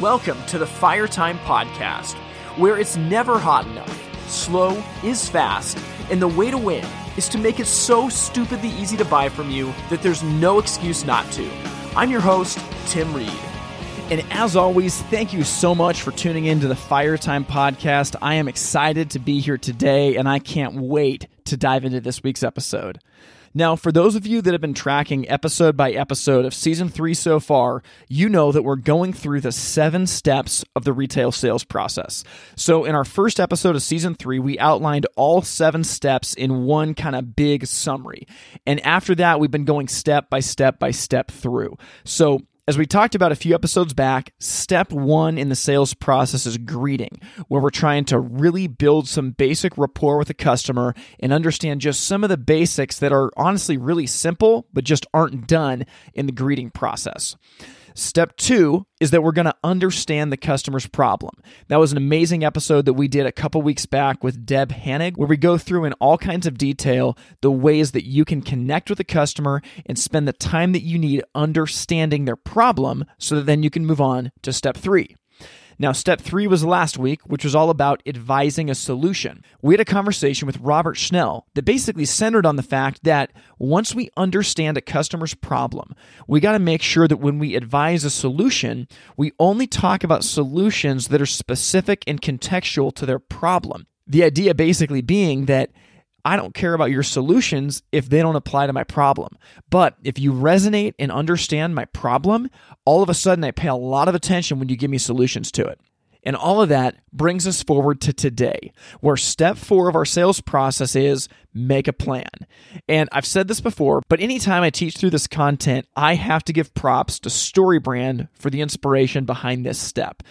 Welcome to the Fire Time Podcast, where it's never hot enough, slow is fast, and the way to win is to make it so stupidly easy to buy from you that there's no excuse not to. I'm your host, Tim Reed. And as always, thank you so much for tuning in to the Fire Time Podcast. I am excited to be here today, and I can't wait to dive into this week's episode. Now, for those of you that have been tracking episode by episode of season three so far, you know that we're going through the seven steps of the retail sales process. So, in our first episode of season three, we outlined all seven steps in one kind of big summary. And after that, we've been going step by step by step through. So, as we talked about a few episodes back, step one in the sales process is greeting, where we're trying to really build some basic rapport with the customer and understand just some of the basics that are honestly really simple, but just aren't done in the greeting process. Step two is that we're going to understand the customer's problem. That was an amazing episode that we did a couple weeks back with Deb Hanig, where we go through in all kinds of detail the ways that you can connect with a customer and spend the time that you need understanding their problem so that then you can move on to step three. Now, step three was last week, which was all about advising a solution. We had a conversation with Robert Schnell that basically centered on the fact that once we understand a customer's problem, we got to make sure that when we advise a solution, we only talk about solutions that are specific and contextual to their problem. The idea basically being that I don't care about your solutions if they don't apply to my problem. But if you resonate and understand my problem, all of a sudden I pay a lot of attention when you give me solutions to it. And all of that brings us forward to today, where step four of our sales process is make a plan. And I've said this before, but anytime I teach through this content, I have to give props to StoryBrand for the inspiration behind this step.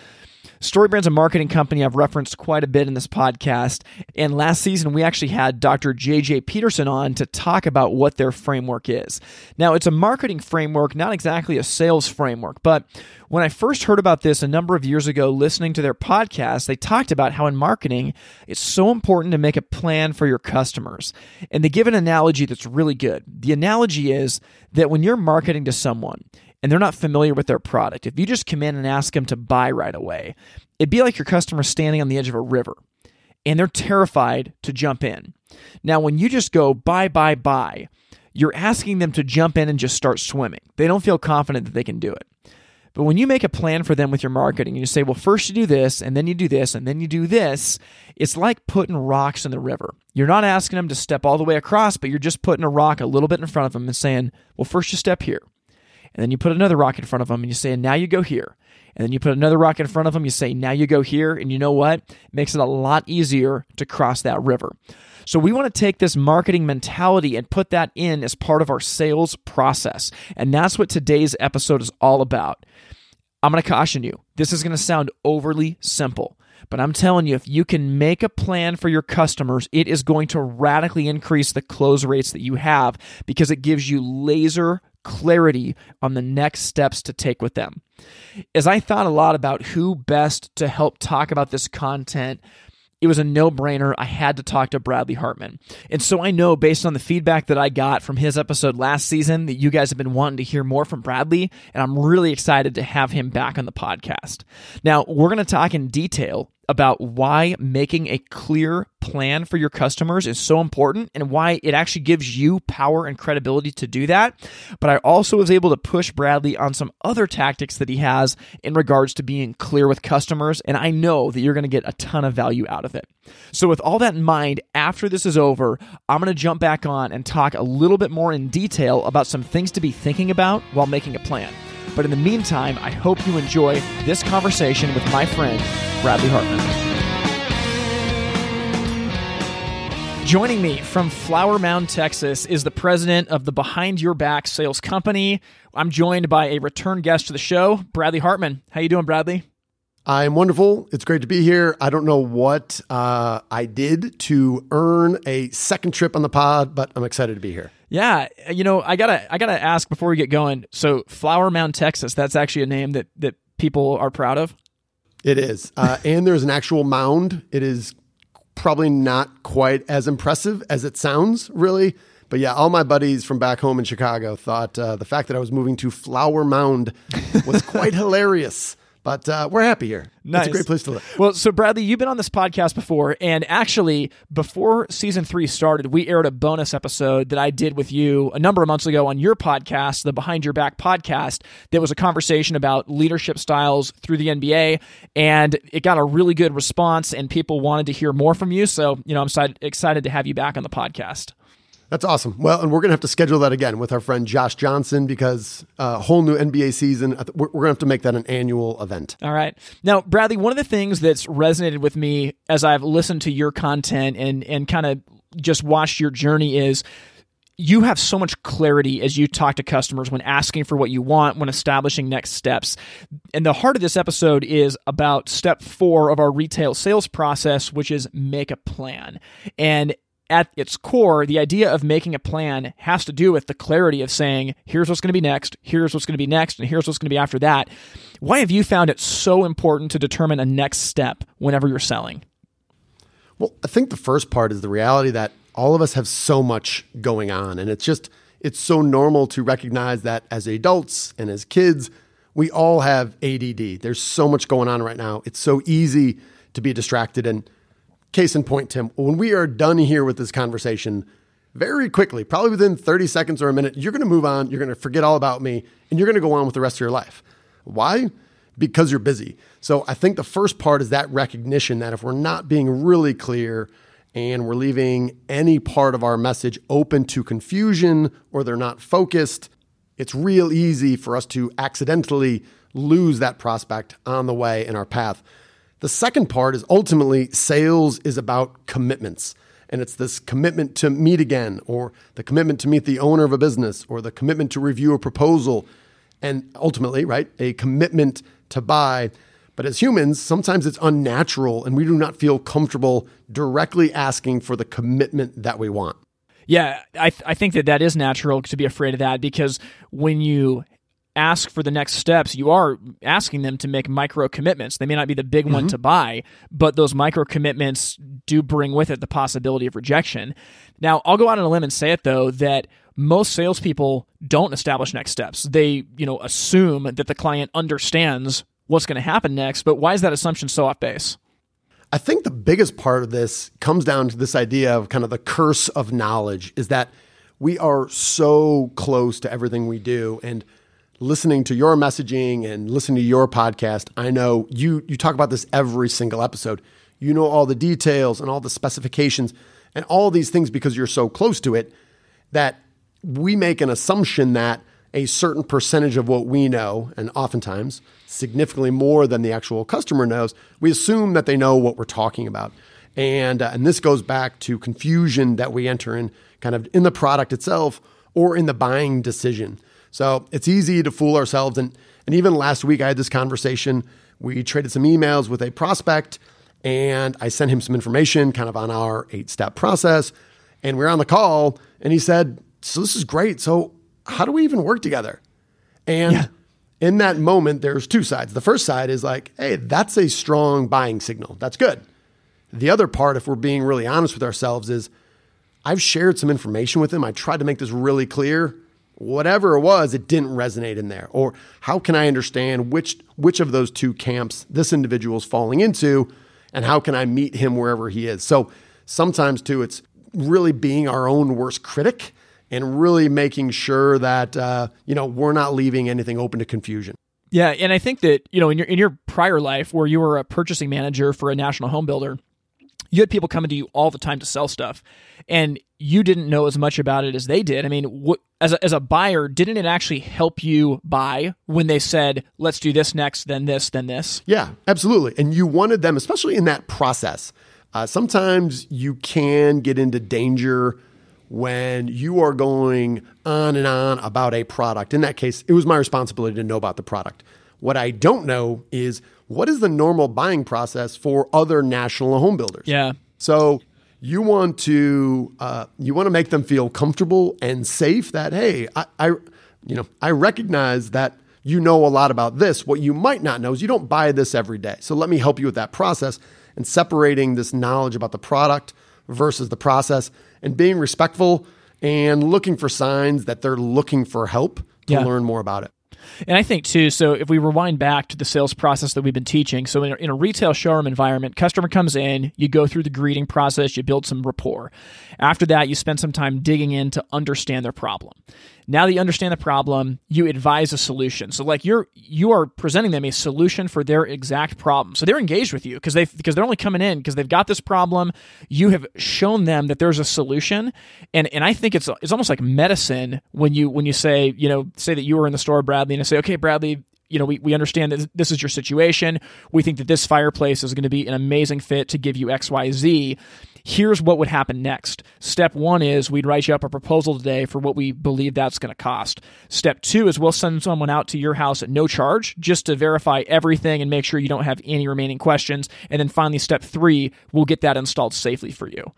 StoryBrand's a marketing company I've referenced quite a bit in this podcast. And last season, we actually had Dr. JJ Peterson on to talk about what their framework is. Now, it's a marketing framework, not exactly a sales framework, but when I first heard about this a number of years ago, listening to their podcast, they talked about how in marketing, it's so important to make a plan for your customers. And they give an analogy that's really good. The analogy is that when you're marketing to someone, and they're not familiar with their product, if you just come in and ask them to buy right away, it'd be like your customer standing on the edge of a river and they're terrified to jump in. Now, when you just go buy, buy, buy, you're asking them to jump in and just start swimming. They don't feel confident that they can do it. But when you make a plan for them with your marketing, and you say, well, first you do this, and then you do this, and then you do this, it's like putting rocks in the river. You're not asking them to step all the way across, but you're just putting a rock a little bit in front of them and saying, well, first you step here. And then you put another rock in front of them and you say, now you go here. And then you put another rock in front of them, you say, now you go here. And you know what? It makes it a lot easier to cross that river. So we want to take this marketing mentality and put that in as part of our sales process. And that's what today's episode is all about. I'm going to caution you. This is going to sound overly simple. But I'm telling you, if you can make a plan for your customers, it is going to radically increase the close rates that you have because it gives you laser clarity on the next steps to take with them. As I thought a lot about who best to help talk about this content, it was a no brainer. I had to talk to Bradley Hartmann. And so I know, based on the feedback that I got from his episode last season, that you guys have been wanting to hear more from Bradley. And I'm really excited to have him back on the podcast. Now, we're going to talk in detail about why making a clear plan for your customers is so important and why it actually gives you power and credibility to do that. But I also was able to push Bradley on some other tactics that he has in regards to being clear with customers. And I know that you're going to get a ton of value out of it. So, with all that in mind, after this is over, I'm going to jump back on and talk a little bit more in detail about some things to be thinking about while making a plan. But in the meantime, I hope you enjoy this conversation with my friend, Bradley Hartmann. Joining me from Flower Mound, Texas, is the president of the Behind Your Back Sales Company. I'm joined by a return guest to the show, Bradley Hartmann. How you doing, Bradley? I'm wonderful. It's great to be here. I don't know what uh, I did to earn a second trip on the pod, but I'm excited to be here. Yeah, you know, I gotta, I gotta ask before we get going. So, Flower Mound, Texas. That's actually a name that that people are proud of. It is, uh, and there's an actual mound. It is probably not quite as impressive as it sounds, really. But yeah, all my buddies from back home in Chicago thought uh, the fact that I was moving to Flower Mound was quite hilarious But uh, we're happy here. Nice. It's a great place to live. Well, so Bradley, you've been on this podcast before, and actually, before season three started, we aired a bonus episode that I did with you a number of months ago on your podcast, the Behind Your Back podcast. That was a conversation about leadership styles through the NBA, and it got a really good response, and people wanted to hear more from you. So, you know, I'm excited to have you back on the podcast. That's awesome. Well, and we're going to have to schedule that again with our friend Josh Johnson because a uh, whole new NBA season. We're going to have to make that an annual event. All right. Now, Bradley, one of the things that's resonated with me as I've listened to your content and, and kind of just watched your journey is you have so much clarity as you talk to customers when asking for what you want, when establishing next steps. And the heart of this episode is about step four of our retail sales process, which is make a plan. And at its core, the idea of making a plan has to do with the clarity of saying, here's what's going to be next, here's what's going to be next, and here's what's going to be after that. Why have you found it so important to determine a next step whenever you're selling? Well, I think the first part is the reality that all of us have so much going on, and it's just, it's so normal to recognize that as adults and as kids, we all have ADD. There's so much going on right now. It's so easy to be distracted. And Case in point, Tim, when we are done here with this conversation, very quickly, probably within 30 seconds or a minute, you're going to move on. You're going to forget all about me and you're going to go on with the rest of your life. Why? Because you're busy. So I think the first part is that recognition that if we're not being really clear and we're leaving any part of our message open to confusion or they're not focused, it's real easy for us to accidentally lose that prospect on the way in our path. The second part is ultimately sales is about commitments. And it's this commitment to meet again, or the commitment to meet the owner of a business, or the commitment to review a proposal, and ultimately, right, a commitment to buy. But as humans, sometimes it's unnatural and we do not feel comfortable directly asking for the commitment that we want. Yeah, I, th- I think that that is natural to be afraid of that because when you ask for the next steps, you are asking them to make micro commitments. They may not be the big mm-hmm. one to buy, but those micro commitments do bring with it the possibility of rejection. Now, I'll go out on a limb and say it though that most salespeople don't establish next steps. They, you know, assume that the client understands what's going to happen next. But why is that assumption so off base? I think the biggest part of this comes down to this idea of kind of the curse of knowledge is that we are so close to everything we do and listening to your messaging and listening to your podcast, I know you you talk about this every single episode. You know all the details and all the specifications and all these things because you're so close to it that we make an assumption that a certain percentage of what we know, and oftentimes significantly more than the actual customer knows, we assume that they know what we're talking about. And, uh, and this goes back to confusion that we enter in kind of in the product itself or in the buying decision. So it's easy to fool ourselves. And, and even last week, I had this conversation. We traded some emails with a prospect, and I sent him some information kind of on our eight step process. And we are on the call, and he said, So this is great. So, how do we even work together? And yeah. in that moment, there's two sides. The first side is like, Hey, that's a strong buying signal. That's good. The other part, if we're being really honest with ourselves, is I've shared some information with him. I tried to make this really clear whatever it was, it didn't resonate in there. Or how can I understand which which of those two camps this individual is falling into, and how can I meet him wherever he is? So sometimes too, it's really being our own worst critic and really making sure that uh, you know we're not leaving anything open to confusion. Yeah, and I think that you know in your in your prior life where you were a purchasing manager for a national home builder, you had people coming to you all the time to sell stuff, and you didn't know as much about it as they did. I mean, what, as a, as a buyer, didn't it actually help you buy when they said, "Let's do this next, then this, then this"? Yeah, absolutely. And you wanted them, especially in that process. Uh, sometimes you can get into danger when you are going on and on about a product. In that case, it was my responsibility to know about the product. What I don't know is what is the normal buying process for other national home builders? Yeah. So you want to uh, you want to make them feel comfortable and safe. That hey, I, I you know I recognize that you know a lot about this. What you might not know is you don't buy this every day. So let me help you with that process and separating this knowledge about the product versus the process and being respectful and looking for signs that they're looking for help to yeah. learn more about it. And I think too, so if we rewind back to the sales process that we've been teaching, so in a, in a, retail showroom environment, customer comes in, you go through the greeting process, you build some rapport. After that, you spend some time digging in to understand their problem. Now that you understand the problem, you advise a solution. So like you're you are presenting them a solution for their exact problem. So they're engaged with you because they because they're only coming in because they've got this problem. You have shown them that there's a solution, and and I think it's it's almost like medicine when you when you say you know say that you were in the store, Bradley, and I say, okay, Bradley, you know, we, we understand that this is your situation. We think that this fireplace is going to be an amazing fit to give you XYZ. Here's what would happen next. Step one is we'd write you up a proposal today for what we believe that's going to cost. Step two is we'll send someone out to your house at no charge just to verify everything and make sure you don't have any remaining questions. And then finally, step three, we'll get that installed safely for you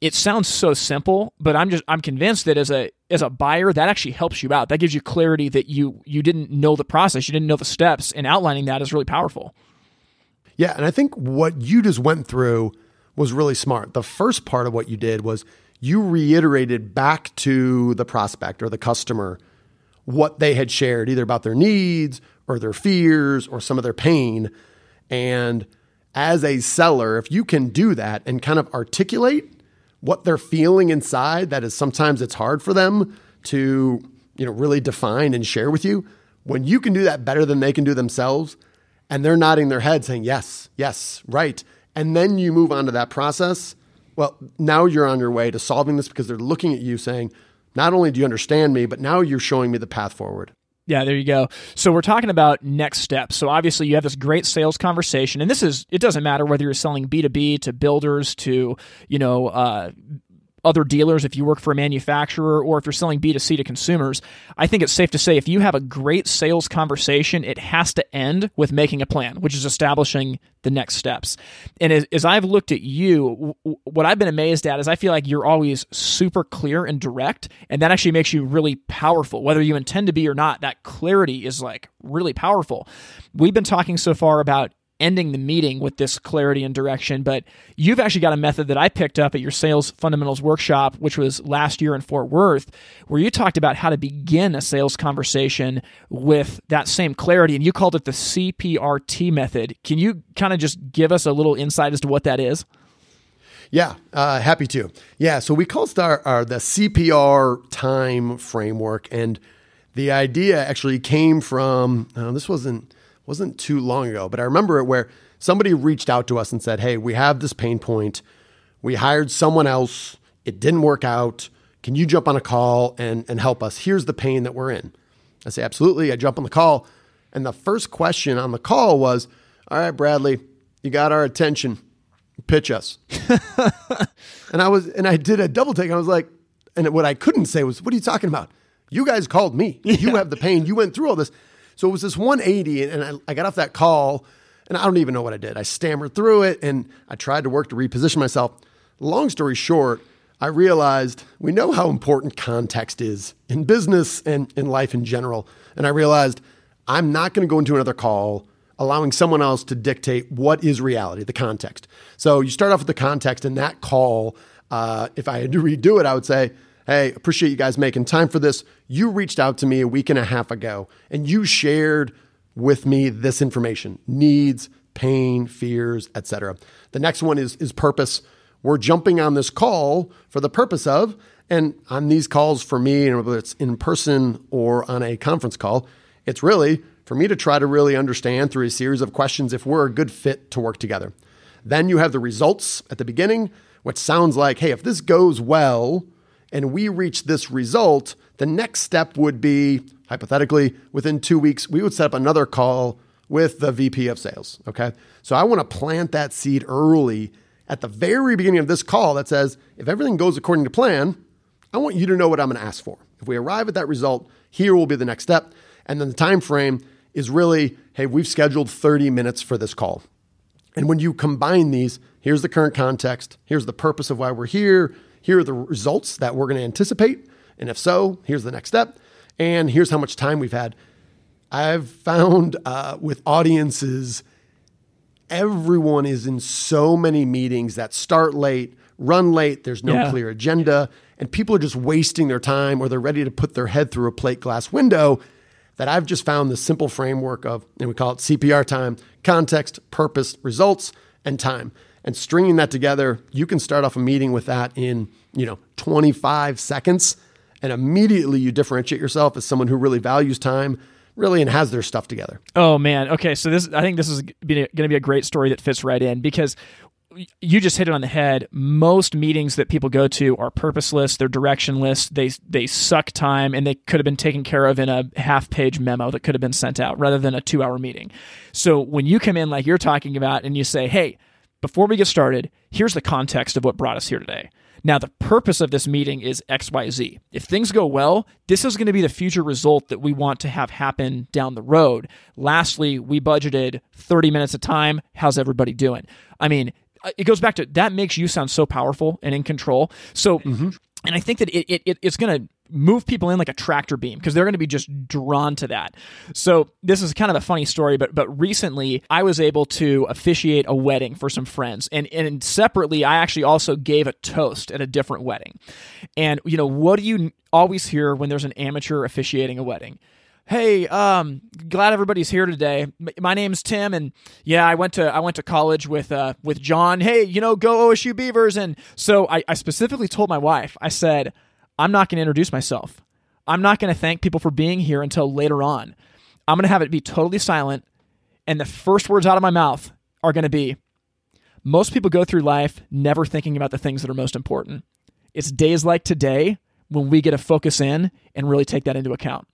it sounds so simple, but I'm just I'm convinced that as a as a buyer that actually helps you out. That gives you clarity that you you didn't know the process, you didn't know the steps, and outlining that is really powerful. Yeah, and I think what you just went through was really smart. The first part of what you did was you reiterated back to the prospect or the customer what they had shared either about their needs or their fears or some of their pain and as a seller, if you can do that and kind of articulate what they're feeling inside that is sometimes it's hard for them to you know really define and share with you when you can do that better than they can do themselves and they're nodding their head saying yes yes right and then you move on to that process well now you're on your way to solving this because they're looking at you saying not only do you understand me but now you're showing me the path forward yeah, there you go. So we're talking about next steps. So obviously you have this great sales conversation, and this is it doesn't matter whether you're selling B two B to builders to you know uh, other dealers if you work for a manufacturer or if you're selling B2C to consumers, I think it's safe to say if you have a great sales conversation, it has to end with making a plan, which is establishing the next steps. And as, as I've looked at you, w- what I've been amazed at is I feel like you're always super clear and direct, and that actually makes you really powerful. Whether you intend to be or not, that clarity is like really powerful. We've been talking so far about ending the meeting with this clarity and direction. But you've actually got a method that I picked up at your sales fundamentals workshop, which was last year in Fort Worth, where you talked about how to begin a sales conversation with that same clarity. And you called it the CPRT method. Can you kind of just give us a little insight as to what that is? Yeah, uh, happy to. Yeah, so we called our, our the CPR time framework, and the idea actually came from uh, this wasn't wasn't too long ago, but I remember it where somebody reached out to us and said, Hey, we have this pain point. We hired someone else. It didn't work out. Can you jump on a call and, and help us? Here's the pain that we're in. I say, Absolutely. I jump on the call. And the first question on the call was, All right, Bradley, you got our attention. Pitch us. and I was, and I did a double take. I was like, and what I couldn't say was, What are you talking about? You guys called me. Yeah. You have the pain. You went through all this. So it was this 180, and I, I got off that call, and I don't even know what I did. I stammered through it, and I tried to work to reposition myself. Long story short, I realized we know how important context is in business and in life in general. And I realized I'm not going to go into another call allowing someone else to dictate what is reality, the context. So you start off with the context, and that call, uh, if I had to redo it, I would say, Hey, appreciate you guys making time for this. You reached out to me a week and a half ago and you shared with me this information needs, pain, fears, etc. The next one is, is purpose. We're jumping on this call for the purpose of, and on these calls for me, whether it's in person or on a conference call, it's really for me to try to really understand through a series of questions if we're a good fit to work together. Then you have the results at the beginning, which sounds like, hey, if this goes well, and we reach this result, the next step would be hypothetically within two weeks, we would set up another call with the VP of sales. Okay. So I want to plant that seed early at the very beginning of this call that says, if everything goes according to plan, I want you to know what I'm going to ask for. If we arrive at that result, here will be the next step. And then the time frame is really, hey, we've scheduled 30 minutes for this call. And when you combine these, here's the current context, here's the purpose of why we're here, here are the results that we're going to anticipate. And if so, here's the next step. And here's how much time we've had. I've found uh, with audiences, everyone is in so many meetings that start late, run late, there's no yeah. clear agenda, and people are just wasting their time or they're ready to put their head through a plate glass window. that I've just found the simple framework of, and we call it CPR time context, purpose, results, and time. And stringing that together, you can start off a meeting with that in, you know, 25 seconds. And immediately you differentiate yourself as someone who really values time, really, and has their stuff together. Oh man. Okay. So this, I think this is going to be a great story that fits right in because you just hit it on the head. Most meetings that people go to are purposeless, they're directionless, they they suck time and they could have been taken care of in a half-page memo that could have been sent out rather than a 2-hour meeting. So when you come in like you're talking about and you say, "Hey, before we get started, here's the context of what brought us here today." Now, the purpose of this meeting is XYZ. If things go well, this is going to be the future result that we want to have happen down the road. Lastly, we budgeted 30 minutes of time. How's everybody doing? I mean, it goes back to that makes you sound so powerful and in control. So, mm-hmm. And I think that it, it it's going to move people in like a tractor beam because they're going to be just drawn to that. So this is kind of a funny story, but but recently I was able to officiate a wedding for some friends, and and separately I actually also gave a toast at a different wedding. And you know what do you always hear when there's an amateur officiating a wedding? Hey um glad everybody's here today. My name's tim and yeah i went to i went to college with uh with john. Hey you know go osu beavers. And so i, I specifically told my wife i said i'm not going to introduce myself. I'm not going to thank people for being here until later on. I'm going to have it be totally silent and the first words out of my mouth are going to be most people go through life never thinking about the things that are most important. It's days like today when we get to focus in and really take that into account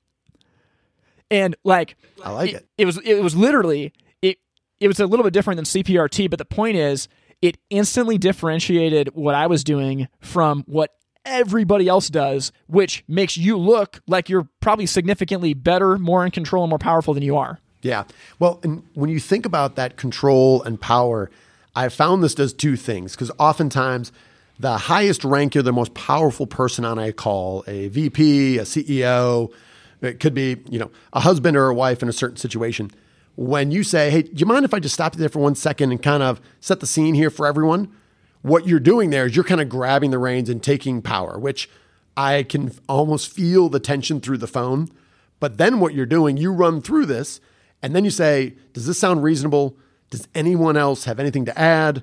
and like I like it. It, it was it was literally it it was a little bit different than CPRT, but the point is it instantly differentiated what I was doing from what everybody else does, which makes you look like you're probably significantly better, more in control, and more powerful than you are. Yeah. Well, and when you think about that control and power, I found this does two things because oftentimes the highest rank, you're the most powerful person on a call, a VP, a CEO, it could be, you know, a husband or a wife in a certain situation. When you say, hey, do you mind if I just stop you there for one second and kind of set the scene here for everyone? What you're doing there is you're kind of grabbing the reins and taking power, which I can almost feel the tension through the phone. But then what you're doing, you run through this and then you say, does this sound reasonable? Does anyone else have anything to add?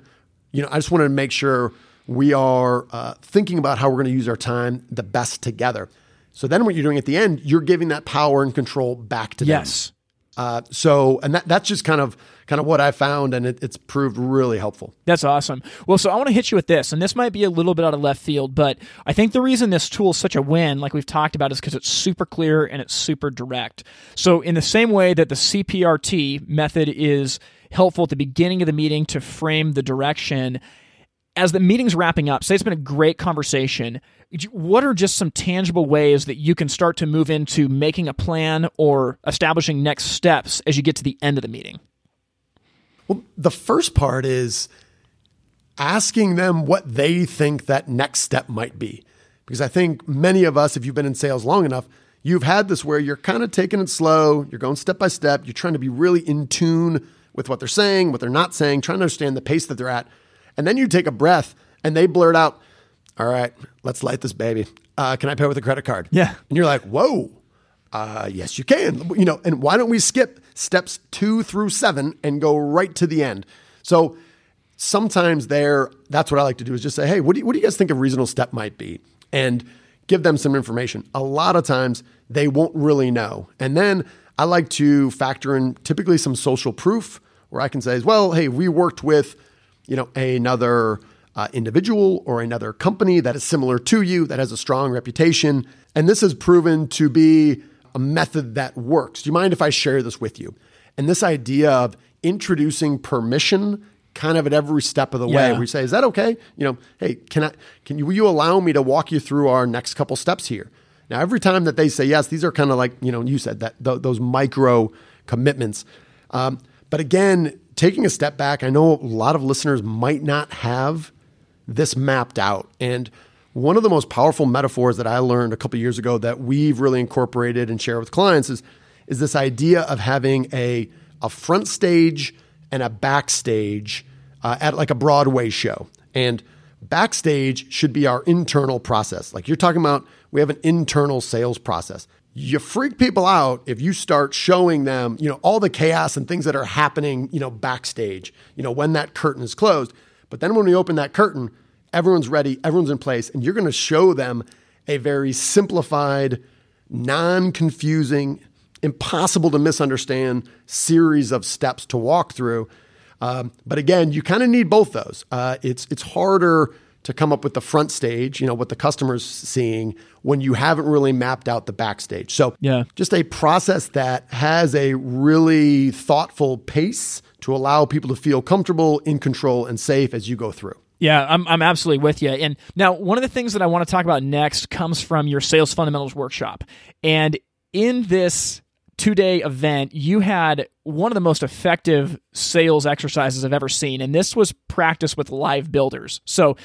You know, I just wanted to make sure we are uh, thinking about how we're going to use our time the best together. So then what you're doing at the end, you're giving that power and control back to them. Yes. Uh, so, and that, that's just kind of kind of what I found, and it, it's proved really helpful. That's awesome. Well, so I want to hit you with this, and this might be a little bit out of left field, but I think the reason this tool is such a win, like we've talked about, is because it's super clear and it's super direct. So, in the same way that the CPRT method is helpful at the beginning of the meeting to frame the direction as the meeting's wrapping up, say it's been a great conversation, what are just some tangible ways that you can start to move into making a plan or establishing next steps as you get to the end of the meeting? Well, the first part is asking them what they think that next step might be. Because I think many of us, if you've been in sales long enough, you've had this where you're kind of taking it slow, you're going step by step, you're trying to be really in tune with what they're saying, what they're not saying, trying to understand the pace that they're at. And then you take a breath and they blurt out, All right, let's light this baby. Uh, can I pay with a credit card? Yeah. And you're like, Whoa, uh, yes, you can. You know, and why don't we skip steps two through seven and go right to the end? So sometimes there, that's what I like to do is just say, Hey, what do you, what do you guys think a reasonable step might be? And give them some information. A lot of times they won't really know. And then I like to factor in typically some social proof where I can say, well, hey, we worked with you know, another uh, individual or another company that is similar to you that has a strong reputation. And this has proven to be a method that works. Do you mind if I share this with you? And this idea of introducing permission kind of at every step of the way. We say, is that okay? You know, hey, can I can you will you allow me to walk you through our next couple steps here? Now, every time that they say yes, these are kind of like, you know, you said that th- those micro commitments. Um, but again, taking a step back, I know a lot of listeners might not have this mapped out. And one of the most powerful metaphors that I learned a couple years ago that we've really incorporated and share with clients is, is this idea of having a, a front stage and a backstage uh, at like a Broadway show. And backstage should be our internal process. Like you're talking about, we have an internal sales process. You freak people out if you start showing them, you know, all the chaos and things that are happening, you know, backstage, you know, when that curtain is closed. But then when we open that curtain, everyone's ready, everyone's in place, and you're going to show them a very simplified, non confusing, impossible to misunderstand series of steps to walk through. Um, but again, you kind of need both those. Uh, it's it's harder to come up with the front stage, you know, what the customer's seeing when you haven't really mapped out the backstage. So, yeah. just a process that has a really thoughtful pace to allow people to feel comfortable, in control, and safe as you go through. Yeah, I'm, I'm absolutely with you. And now, one of the things that I want to talk about next comes from your sales fundamentals workshop. And in this two day event, you had one of the most effective sales exercises I've ever seen. And this was practice with live builders. So,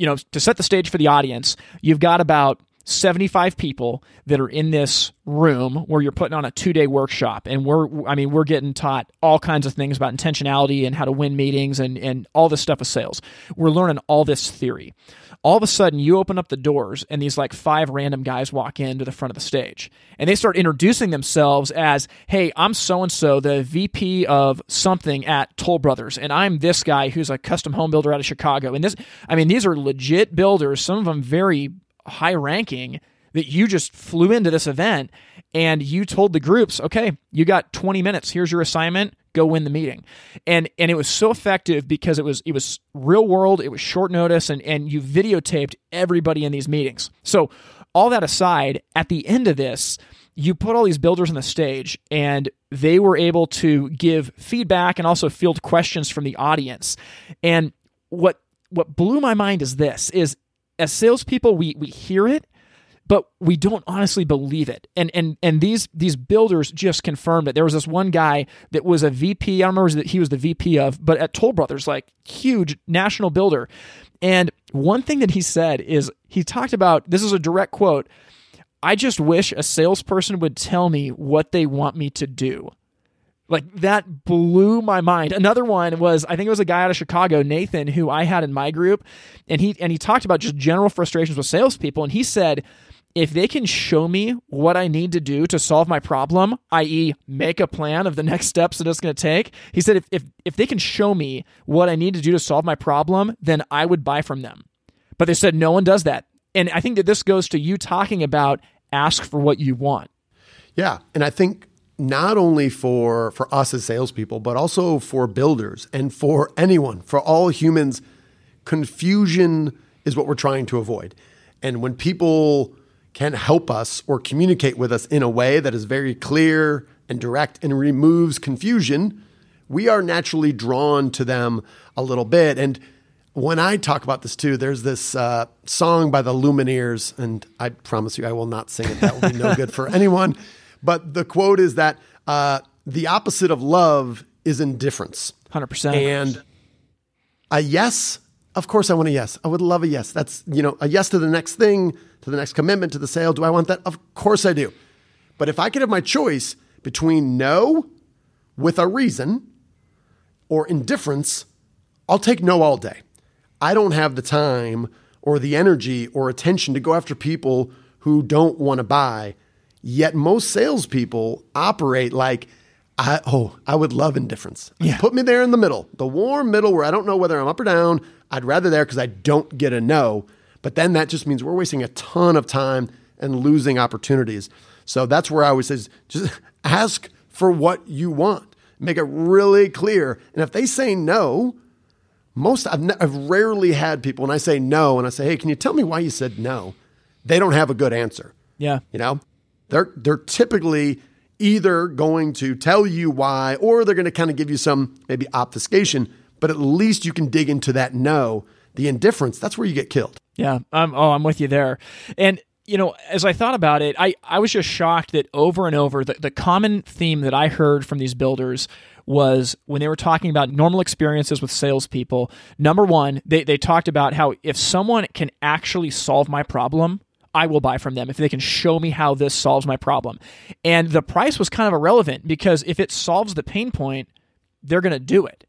you know, to set the stage for the audience, you've got about 75 people that are in this room where you're putting on a two day workshop. And we're, I mean, we're getting taught all kinds of things about intentionality and how to win meetings and, and all this stuff with sales. We're learning all this theory all of a sudden you open up the doors and these like five random guys walk into the front of the stage and they start introducing themselves as hey i'm so and so the vp of something at toll brothers and i'm this guy who's a custom home builder out of chicago and this i mean these are legit builders some of them very high ranking that you just flew into this event and you told the groups okay you got 20 minutes here's your assignment go win the meeting. And and it was so effective because it was it was real world, it was short notice and and you videotaped everybody in these meetings. So all that aside, at the end of this, you put all these builders on the stage and they were able to give feedback and also field questions from the audience. And what what blew my mind is this is as salespeople, we we hear it but we don't honestly believe it. And and and these these builders just confirmed it. There was this one guy that was a VP. I don't remember that he was the VP of, but at Toll Brothers, like huge national builder. And one thing that he said is he talked about this is a direct quote. I just wish a salesperson would tell me what they want me to do. Like that blew my mind. Another one was I think it was a guy out of Chicago, Nathan, who I had in my group, and he and he talked about just general frustrations with salespeople, and he said if they can show me what I need to do to solve my problem, i.e., make a plan of the next steps that it's going to take, he said, if, if, if they can show me what I need to do to solve my problem, then I would buy from them. But they said no one does that. And I think that this goes to you talking about ask for what you want. Yeah. And I think not only for, for us as salespeople, but also for builders and for anyone, for all humans, confusion is what we're trying to avoid. And when people can help us or communicate with us in a way that is very clear and direct and removes confusion, we are naturally drawn to them a little bit. And when I talk about this too, there's this uh, song by the Lumineers, and I promise you I will not sing it. That will be no good for anyone. But the quote is that uh, the opposite of love is indifference. 100%. And a yes, of course I want a yes. I would love a yes. That's, you know, a yes to the next thing to the next commitment, to the sale. Do I want that? Of course I do. But if I could have my choice between no with a reason or indifference, I'll take no all day. I don't have the time or the energy or attention to go after people who don't want to buy. Yet most salespeople operate like, I, oh, I would love indifference. Yeah. Put me there in the middle, the warm middle where I don't know whether I'm up or down. I'd rather there because I don't get a no but then that just means we're wasting a ton of time and losing opportunities. So that's where I always say just ask for what you want. Make it really clear. And if they say no, most I've, ne- I've rarely had people when I say no and I say, "Hey, can you tell me why you said no?" They don't have a good answer. Yeah. You know? They're they're typically either going to tell you why or they're going to kind of give you some maybe obfuscation, but at least you can dig into that no. The indifference, that's where you get killed. Yeah. I'm, oh, I'm with you there. And you know, as I thought about it, I, I was just shocked that over and over, the, the common theme that I heard from these builders was when they were talking about normal experiences with salespeople. Number one, they, they talked about how if someone can actually solve my problem, I will buy from them if they can show me how this solves my problem. And the price was kind of irrelevant because if it solves the pain point, they're going to do it.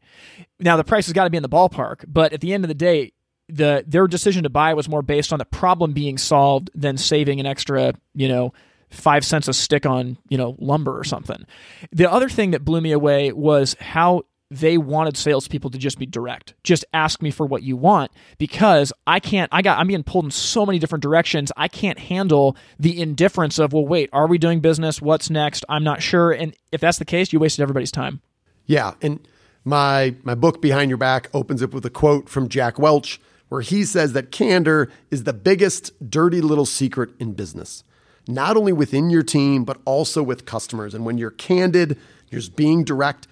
Now, the price has got to be in the ballpark, but at the end of the day, the their decision to buy was more based on the problem being solved than saving an extra, you know, five cents a stick on you know lumber or something. The other thing that blew me away was how they wanted salespeople to just be direct. Just ask me for what you want because I can't. I got. I'm being pulled in so many different directions. I can't handle the indifference of well, wait, are we doing business? What's next? I'm not sure. And if that's the case, you wasted everybody's time. Yeah, and my my book Behind Your Back opens up with a quote from Jack Welch where he says that candor is the biggest dirty little secret in business. Not only within your team, but also with customers. And when you're candid, you're just being direct.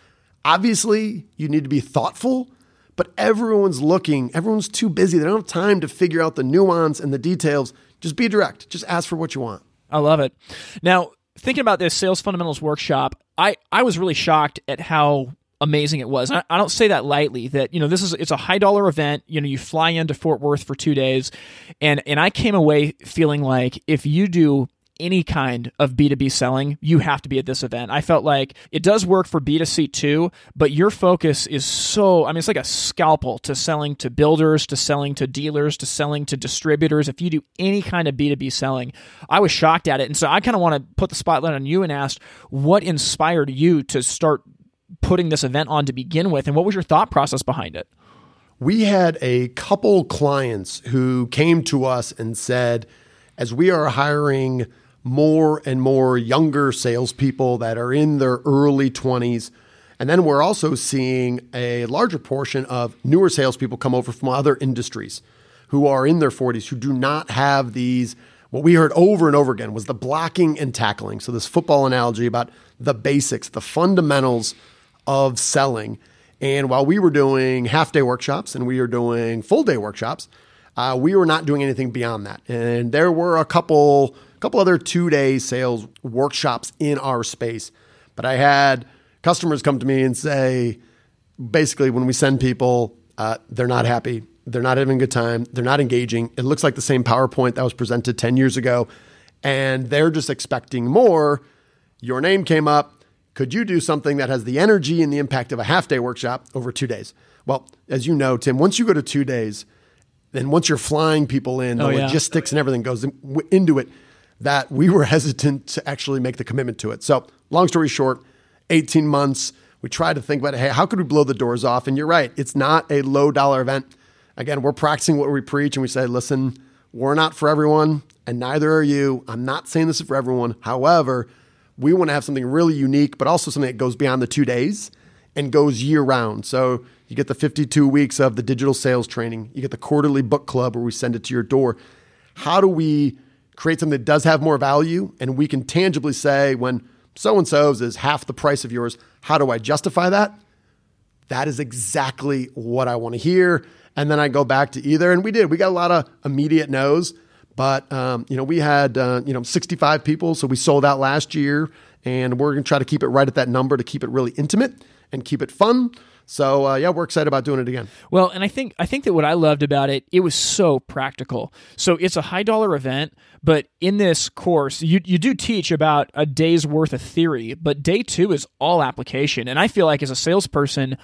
Obviously, you need to be thoughtful, but everyone's looking, everyone's too busy. They don't have time to figure out the nuance and the details. Just be direct. Just ask for what you want. I love it. Now, thinking about this sales fundamentals workshop, I, I was really shocked at how amazing it was. I, I, don't say that lightly. That you know, this is it's a high dollar event. You know, you fly into Fort Worth for two days, and and I came away feeling like if you do any kind of B2B selling, you have to be at this event. I felt like it does work for B2C too, but your focus is so, I mean, it's like a scalpel to selling to builders, to selling to dealers, to selling to distributors. If you do any kind of B2B selling, I was shocked at it. And so I kind of want to put the spotlight on you and ask what inspired you to start putting this event on to begin with, and what was your thought process behind it? We had a couple clients who came to us and said, as we are hiring more and more younger salespeople that are in their early 20s, and then we're also seeing a larger portion of newer salespeople come over from other industries who are in their 40s who do not have these. What we heard over and over again was the blocking and tackling. So, this football analogy about the basics, the fundamentals of selling. And while we were doing half day workshops and we were doing full day workshops, uh, we were not doing anything beyond that. And there were a couple, couple other two day sales workshops in our space. But I had customers come to me and say, basically, when we send people, uh, they're not happy. They're not having a good time. They're not engaging. It looks like the same PowerPoint that was presented 10 years ago. And they're just expecting more. Your name came up could you do something that has the energy and the impact of a half day workshop over two days? Well, as you know, Tim, once you go to two days, then once you're flying people in, the oh, yeah. logistics and everything goes into it, that we were hesitant to actually make the commitment to it. So, long story short, 18 months, we tried to think about, hey, how could we blow the doors off? And you're right, it's not a low dollar event. Again, we're practicing what we preach and we say, listen, we're not for everyone, and neither are you. I'm not saying this is for everyone. However, we want to have something really unique, but also something that goes beyond the two days and goes year round. So you get the 52 weeks of the digital sales training, you get the quarterly book club where we send it to your door. How do we create something that does have more value and we can tangibly say when so and so's is half the price of yours, how do I justify that? That is exactly what I want to hear. And then I go back to either, and we did. We got a lot of immediate no's. But um, you know, we had uh, you know 65 people, so we sold out last year, and we're going to try to keep it right at that number to keep it really intimate and keep it fun. So uh, yeah, we're excited about doing it again. Well, and I think I think that what I loved about it, it was so practical. So it's a high dollar event, but in this course, you you do teach about a day's worth of theory, but day two is all application. And I feel like as a salesperson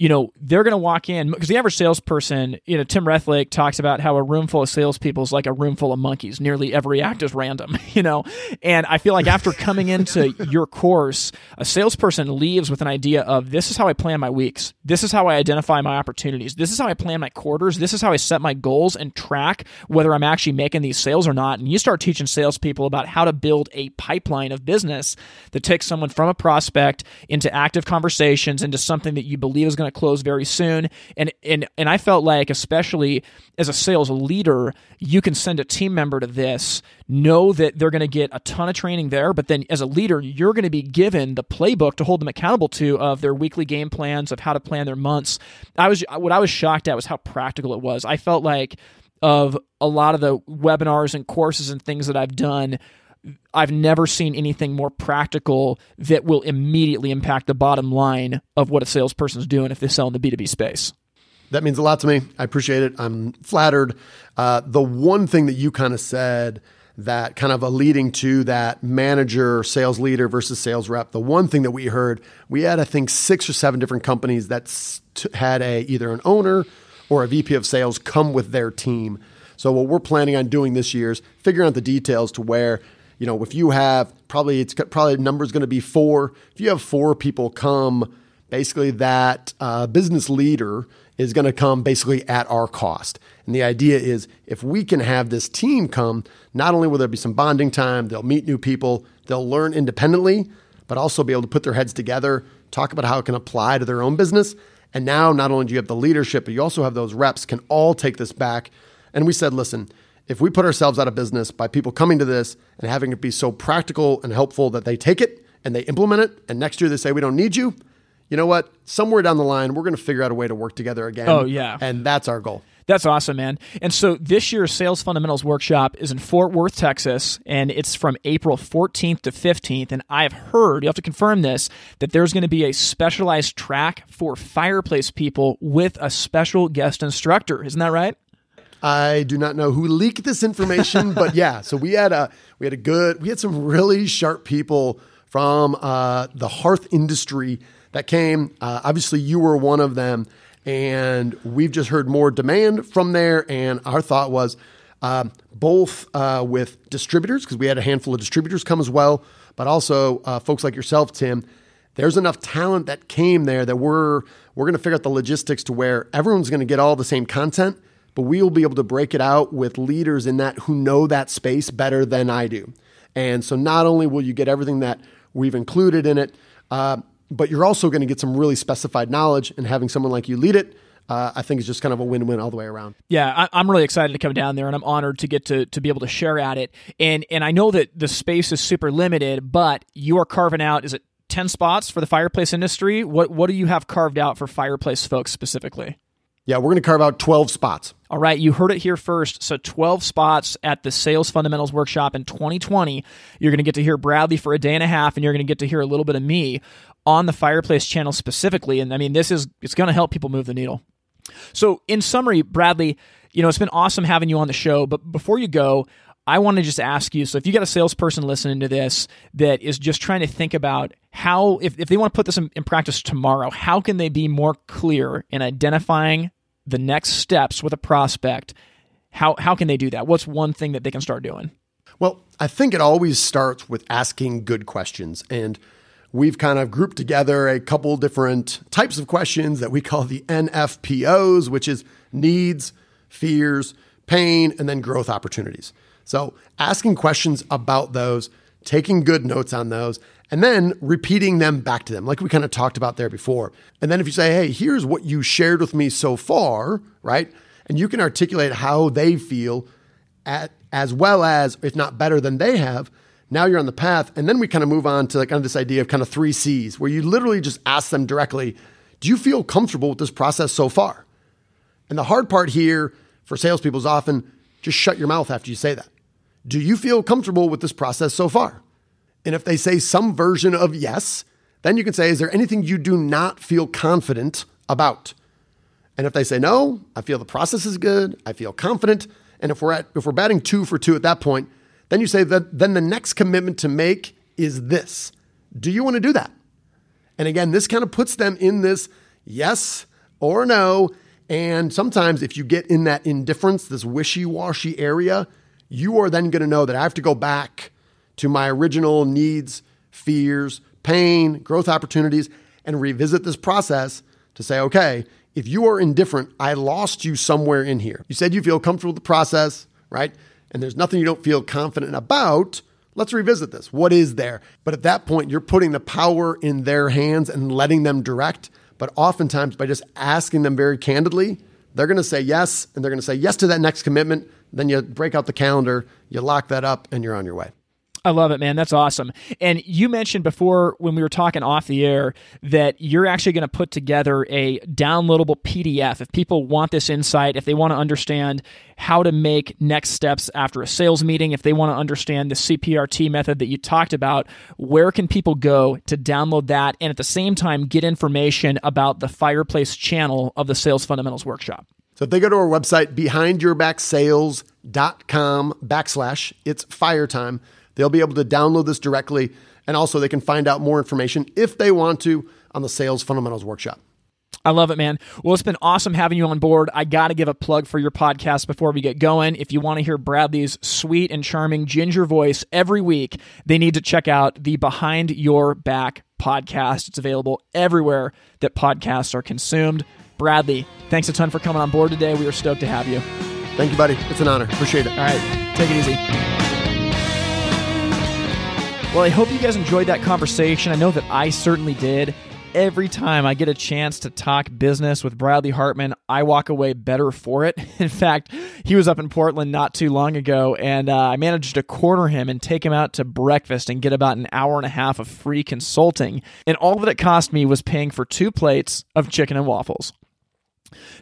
you know, they're going to walk in because the average salesperson, you know, Tim Rethlake talks about how a room full of salespeople is like a room full of monkeys. Nearly every act is random, you know. And I feel like after coming into your course, a salesperson leaves with an idea of this is how I plan my weeks. This is how I identify my opportunities. This is how I plan my quarters. This is how I set my goals and track whether I'm actually making these sales or not. And you start teaching salespeople about how to build a pipeline of business that takes someone from a prospect into active conversations into something that you believe is going to to close very soon. And and and I felt like, especially as a sales leader, you can send a team member to this, know that they're going to get a ton of training there, but then as a leader, you're going to be given the playbook to hold them accountable to of their weekly game plans of how to plan their months. I was what I was shocked at was how practical it was. I felt like of a lot of the webinars and courses and things that I've done I've never seen anything more practical that will immediately impact the bottom line of what a salesperson is doing if they sell in the B2B space. That means a lot to me. I appreciate it. I'm flattered. Uh, the one thing that you kind of said that kind of a leading to that manager, sales leader versus sales rep. The one thing that we heard, we had I think six or seven different companies that had a either an owner or a VP of sales come with their team. So what we're planning on doing this year is figuring out the details to where you know, if you have probably it's probably number is going to be four. If you have four people come, basically that uh, business leader is going to come basically at our cost. And the idea is if we can have this team come, not only will there be some bonding time, they'll meet new people, they'll learn independently, but also be able to put their heads together, talk about how it can apply to their own business. And now not only do you have the leadership, but you also have those reps can all take this back. And we said, listen, if we put ourselves out of business by people coming to this and having it be so practical and helpful that they take it and they implement it, and next year they say, we don't need you, you know what? Somewhere down the line, we're going to figure out a way to work together again. Oh, yeah. And that's our goal. That's awesome, man. And so this year's Sales Fundamentals Workshop is in Fort Worth, Texas, and it's from April 14th to 15th. And I've heard, you have to confirm this, that there's going to be a specialized track for fireplace people with a special guest instructor. Isn't that right? I do not know who leaked this information, but yeah. So we had a we had a good we had some really sharp people from uh, the hearth industry that came. Uh, obviously, you were one of them, and we've just heard more demand from there. And our thought was uh, both uh, with distributors because we had a handful of distributors come as well, but also uh, folks like yourself, Tim. There's enough talent that came there that we're we're going to figure out the logistics to where everyone's going to get all the same content but we will be able to break it out with leaders in that who know that space better than I do. And so not only will you get everything that we've included in it, uh, but you're also going to get some really specified knowledge and having someone like you lead it. Uh, I think is just kind of a win-win all the way around. Yeah, I, am really excited to come down there, and I'm honored to get to to be able to share at it. And and I know that the space is super limited, but you are carving out. Is it ten spots for the fireplace industry? What what do you have carved out for fireplace folks specifically? Yeah, we're going to carve out 12 spots. All right, you heard it here first. So 12 spots at the Sales Fundamentals Workshop in 2020. You're going to get to hear Bradley for a day and a half, and you're going to get to hear a little bit of me on the Fireplace channel specifically. And I mean, this is it's going to help people move the needle. So, in summary, Bradley, you know, it's been awesome having you on the show. But before you go, I want to just ask you so if you got a salesperson listening to this that is just trying to think about how, if, if they want to put this in, in practice tomorrow, how can they be more clear in identifying the next steps with a prospect? How, how can they do that? What's one thing that they can start doing? Well, I think it always starts with asking good questions. And we've kind of grouped together a couple different types of questions that we call the NFPOs, which is needs, fears, pain, and then growth opportunities. So, asking questions about those, taking good notes on those, and then repeating them back to them, like we kind of talked about there before. And then if you say, hey, here's what you shared with me so far, right? And you can articulate how they feel at, as well as, if not better than they have, now you're on the path. And then we kind of move on to like kind of this idea of kind of three C's, where you literally just ask them directly, do you feel comfortable with this process so far? And the hard part here for salespeople is often just shut your mouth after you say that. Do you feel comfortable with this process so far? And if they say some version of yes, then you can say, is there anything you do not feel confident about? And if they say no, I feel the process is good, I feel confident. And if we're at if we're batting two for two at that point, then you say that then the next commitment to make is this. Do you want to do that? And again, this kind of puts them in this yes or no. And sometimes if you get in that indifference, this wishy-washy area, you are then going to know that I have to go back to my original needs, fears, pain, growth opportunities, and revisit this process to say, okay, if you are indifferent, I lost you somewhere in here. You said you feel comfortable with the process, right? And there's nothing you don't feel confident about. Let's revisit this. What is there? But at that point, you're putting the power in their hands and letting them direct. But oftentimes, by just asking them very candidly, they're going to say yes, and they're going to say yes to that next commitment. Then you break out the calendar, you lock that up, and you're on your way. I love it, man. That's awesome. And you mentioned before when we were talking off the air that you're actually going to put together a downloadable PDF. If people want this insight, if they want to understand how to make next steps after a sales meeting, if they want to understand the CPRT method that you talked about, where can people go to download that and at the same time get information about the fireplace channel of the Sales Fundamentals Workshop? So if they go to our website, behindyourbacksales.com backslash, it's fire time They'll be able to download this directly, and also they can find out more information if they want to on the Sales Fundamentals Workshop. I love it, man. Well, it's been awesome having you on board. I got to give a plug for your podcast before we get going. If you want to hear Bradley's sweet and charming ginger voice every week, they need to check out the Behind Your Back podcast. It's available everywhere that podcasts are consumed. Bradley, thanks a ton for coming on board today. We are stoked to have you. Thank you, buddy. It's an honor. Appreciate it. All right, take it easy. Well, I hope you guys enjoyed that conversation. I know that I certainly did every time I get a chance to talk business with Bradley Hartmann, I walk away better for it. In fact, he was up in Portland not too long ago, and uh, I managed to corner him and take him out to breakfast and get about an hour and a half of free consulting. And all that it cost me was paying for two plates of chicken and waffles.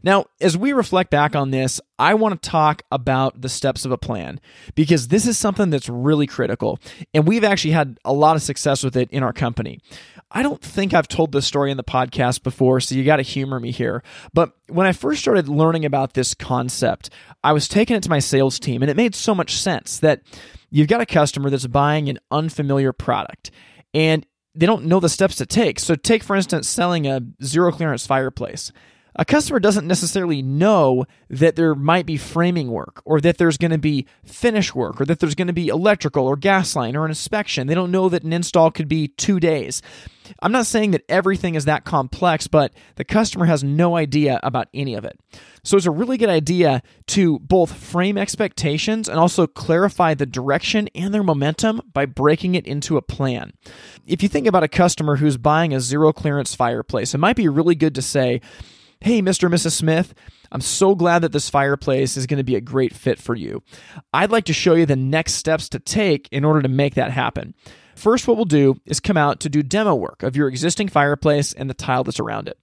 Now, as we reflect back on this, I want to talk about the steps of a plan because this is something that's really critical. And we've actually had a lot of success with it in our company. I don't think I've told this story in the podcast before, so you got to humor me here. But when I first started learning about this concept, I was taking it to my sales team, and it made so much sense that you've got a customer that's buying an unfamiliar product. And they don't know the steps to take. So, take for instance, selling a zero clearance fireplace a customer doesn't necessarily know that there might be framing work or that there's going to be finish work or that there's going to be electrical or gas line or an inspection. They don't know that an install could be two days. I'm not saying that everything is that complex, but the customer has no idea about any of it. So it's a really good idea to both frame expectations and also clarify the direction and their momentum by breaking it into a plan. If you think about a customer who's buying a zero clearance fireplace, it might be really good to say, Hey, Mr. and Mrs. Smith, I'm so glad that this fireplace is going to be a great fit for you. I'd like to show you the next steps to take in order to make that happen. First, what we'll do is come out to do demo work of your existing fireplace and the tile that's around it.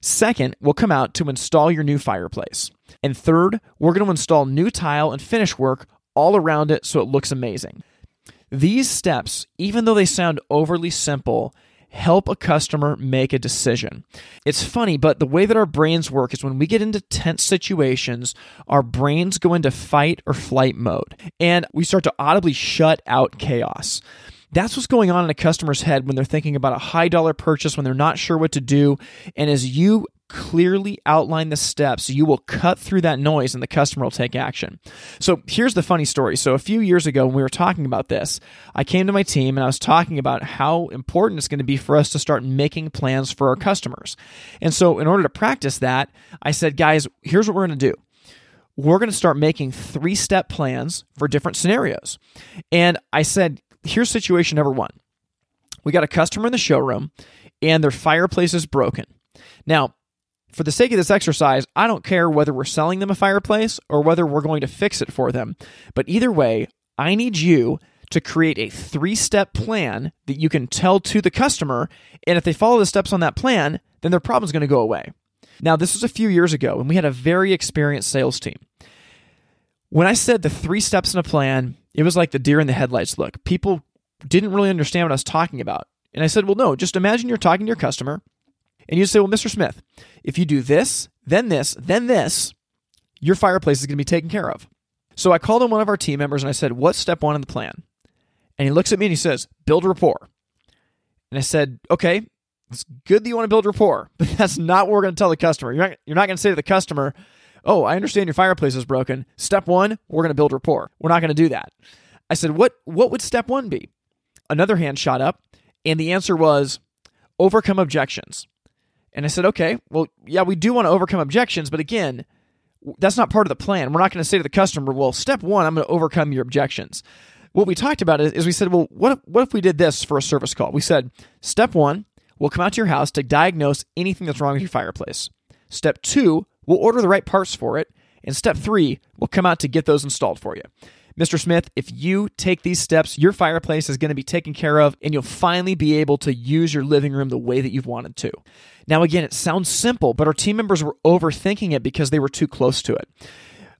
Second, we'll come out to install your new fireplace. And third, we're going to install new tile and finish work all around it so it looks amazing. These steps, even though they sound overly simple, help a customer make a decision. It's funny, but the way that our brains work is when we get into tense situations, our brains go into fight or flight mode and we start to audibly shut out chaos. That's what's going on in a customer's head when they're thinking about a high dollar purchase, when they're not sure what to do. And as you clearly outline the steps, you will cut through that noise and the customer will take action. So here's the funny story. So a few years ago, when we were talking about this, I came to my team and I was talking about how important it's going to be for us to start making plans for our customers. And so in order to practice that, I said, guys, here's what we're going to do we're going to start making three step plans for different scenarios. And I said, here's situation number one we got a customer in the showroom and their fireplace is broken. Now, for the sake of this exercise, I don't care whether we're selling them a fireplace or whether we're going to fix it for them. But either way, I need you to create a three step plan that you can tell to the customer. And if they follow the steps on that plan, then their problem's going to go away. Now, this was a few years ago, and we had a very experienced sales team. When I said the three steps in a plan, it was like the deer in the headlights look. People didn't really understand what I was talking about. And I said, well, no, just imagine you're talking to your customer and you say, well, Mr. Smith, if you do this, then this, then this, your fireplace is going to be taken care of. So I called in one of our team members and I said, what's step one in the plan? And he looks at me and he says, build rapport. And I said, okay, it's good that you want to build rapport, but that's not what we're going to tell the customer. You're not, you're not going to say to the customer, oh, I understand your fireplace is broken. Step one, we're going to build rapport. We're not going to do that. I said, what, what would step one be? Another hand shot up, and the answer was overcome objections. And I said, okay, well, yeah, we do want to overcome objections, but again, that's not part of the plan. We're not going to say to the customer, well, step one, I'm going to overcome your objections. What we talked about is, is we said, well, what if, what if we did this for a service call? We said, step one, we'll come out to your house to diagnose anything that's wrong with your fireplace. Step two, we'll order the right parts for it. And step three, we'll come out to get those installed for you. Mr. Smith, if you take these steps, your fireplace is going to be taken care of and you'll finally be able to use your living room the way that you've wanted to. Now, again, it sounds simple, but our team members were overthinking it because they were too close to it.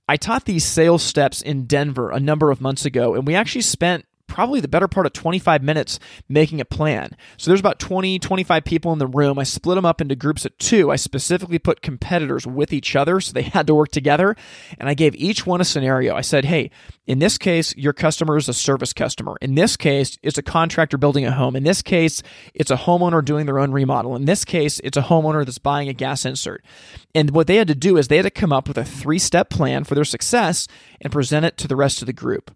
I taught these sales steps in Denver a number of months ago, and we actually spent probably the better part of 25 minutes making a plan. So there's about 20, 25 people in the room. I split them up into groups of two. I specifically put competitors with each other so they had to work together. And I gave each one a scenario. I said, hey, in this case, your customer is a service customer. In this case, it's a contractor building a home. In this case, it's a homeowner doing their own remodel. In this case, it's a homeowner that's buying a gas insert. And what they had to do is they had to come up with a three step plan for their success and present it to the rest of the group.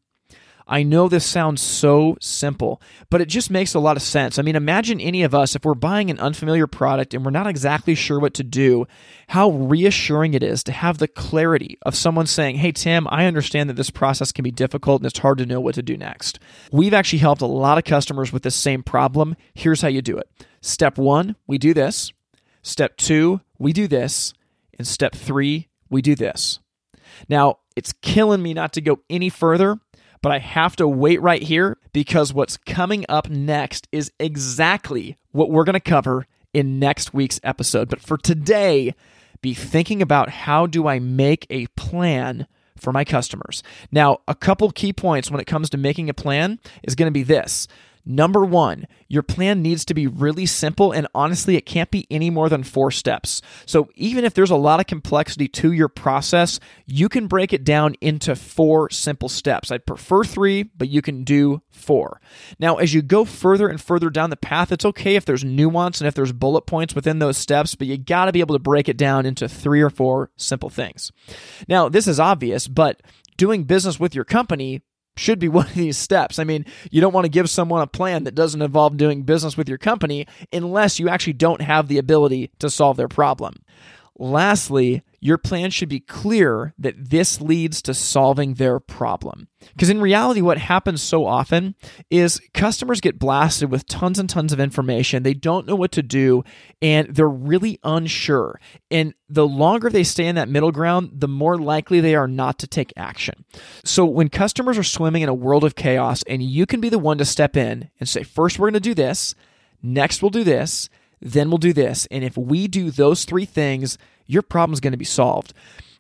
I know this sounds so simple, but it just makes a lot of sense. I mean, imagine any of us, if we're buying an unfamiliar product and we're not exactly sure what to do, how reassuring it is to have the clarity of someone saying, Hey, Tim, I understand that this process can be difficult and it's hard to know what to do next. We've actually helped a lot of customers with this same problem. Here's how you do it Step one, we do this. Step two, we do this. And step three, we do this. Now, it's killing me not to go any further, but I have to wait right here because what's coming up next is exactly what we're going to cover in next week's episode. But for today, be thinking about how do I make a plan for my customers. Now, a couple key points when it comes to making a plan is going to be this. Number one, your plan needs to be really simple, and honestly, it can't be any more than four steps. So, even if there's a lot of complexity to your process, you can break it down into four simple steps. I'd prefer three, but you can do four. Now, as you go further and further down the path, it's okay if there's nuance and if there's bullet points within those steps, but you got to be able to break it down into three or four simple things. Now, this is obvious, but doing business with your company should be one of these steps. I mean, you don't want to give someone a plan that doesn't involve doing business with your company unless you actually don't have the ability to solve their problem. Lastly, your plan should be clear that this leads to solving their problem. Because in reality, what happens so often is customers get blasted with tons and tons of information. They don't know what to do and they're really unsure. And the longer they stay in that middle ground, the more likely they are not to take action. So when customers are swimming in a world of chaos and you can be the one to step in and say, first, we're going to do this, next, we'll do this then we'll do this. And if we do those three things, your problem is going to be solved.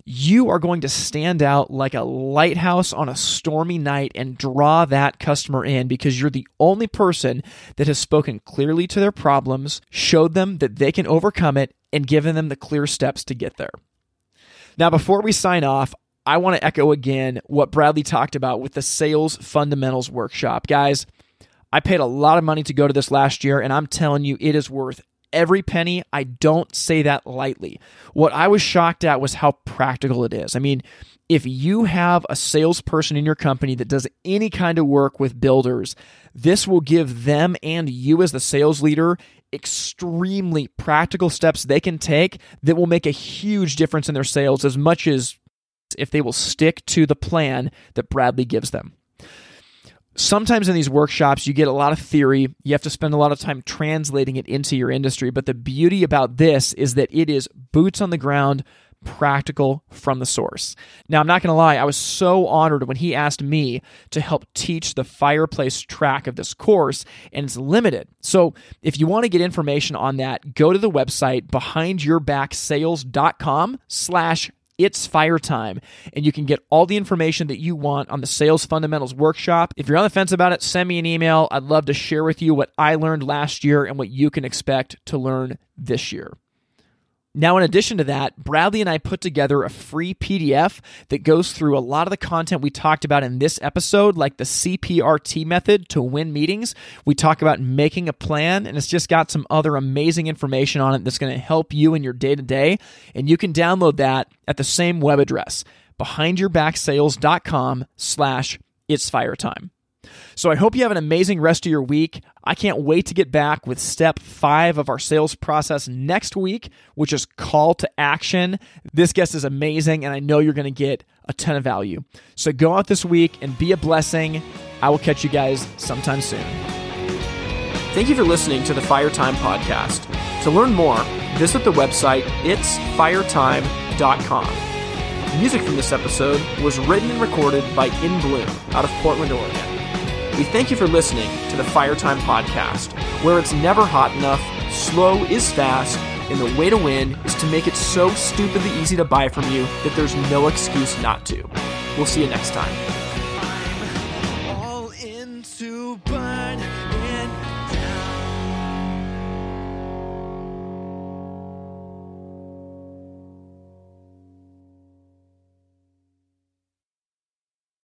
You are going to stand out like a lighthouse on a stormy night and draw that customer in because you're the only person that has spoken clearly to their problems, showed them that they can overcome it, and given them the clear steps to get there. Now, before we sign off, I want to echo again what Bradley talked about with the Sales Fundamentals Workshop. Guys, I paid a lot of money to go to this last year, and I'm telling you, it is worth every penny. I don't say that lightly. What I was shocked at was how practical it is. I mean, if you have a salesperson in your company that does any kind of work with builders, this will give them and you, as the sales leader, extremely practical steps they can take that will make a huge difference in their sales as much as if they will stick to the plan that Bradley gives them sometimes in these workshops you get a lot of theory. You have to spend a lot of time translating it into your industry. But the beauty about this is that it is boots on the ground practical from the source. Now i'm not going to lie i was so honored when he asked me to help teach the fireplace track of this course and it's limited. So if you want to get information on that go to the website behindyourbacksales.com slash it's fire time, and you can get all the information that you want on the Sales Fundamentals Workshop. If you're on the fence about it, send me an email. I'd love to share with you what I learned last year and what you can expect to learn this year. Now, in addition to that, Bradley and I put together a free PDF that goes through a lot of the content we talked about in this episode, like the CPRT method to win meetings. We talk about making a plan, and it's just got some other amazing information on it that's going to help you in your day to day. And you can download that at the same web address, behindyourbacksales.com slash it's fire time. So I hope you have an amazing rest of your week. I can't wait to get back with step five of our sales process next week, which is call to action. This guest is amazing, and I know you're going to get a ton of value. So go out this week and be a blessing. I will catch you guys sometime soon. Thank you for listening to the Fire Time Podcast. To learn more, visit the website itsfiretime.com. Music from this episode was written and recorded by In Bloom out of Portland, Oregon. We thank you for listening to the Fire Time Podcast, where it's never hot enough, slow is fast, and the way to win is to make it so stupidly easy to buy from you that there's no excuse not to. We'll see you next time.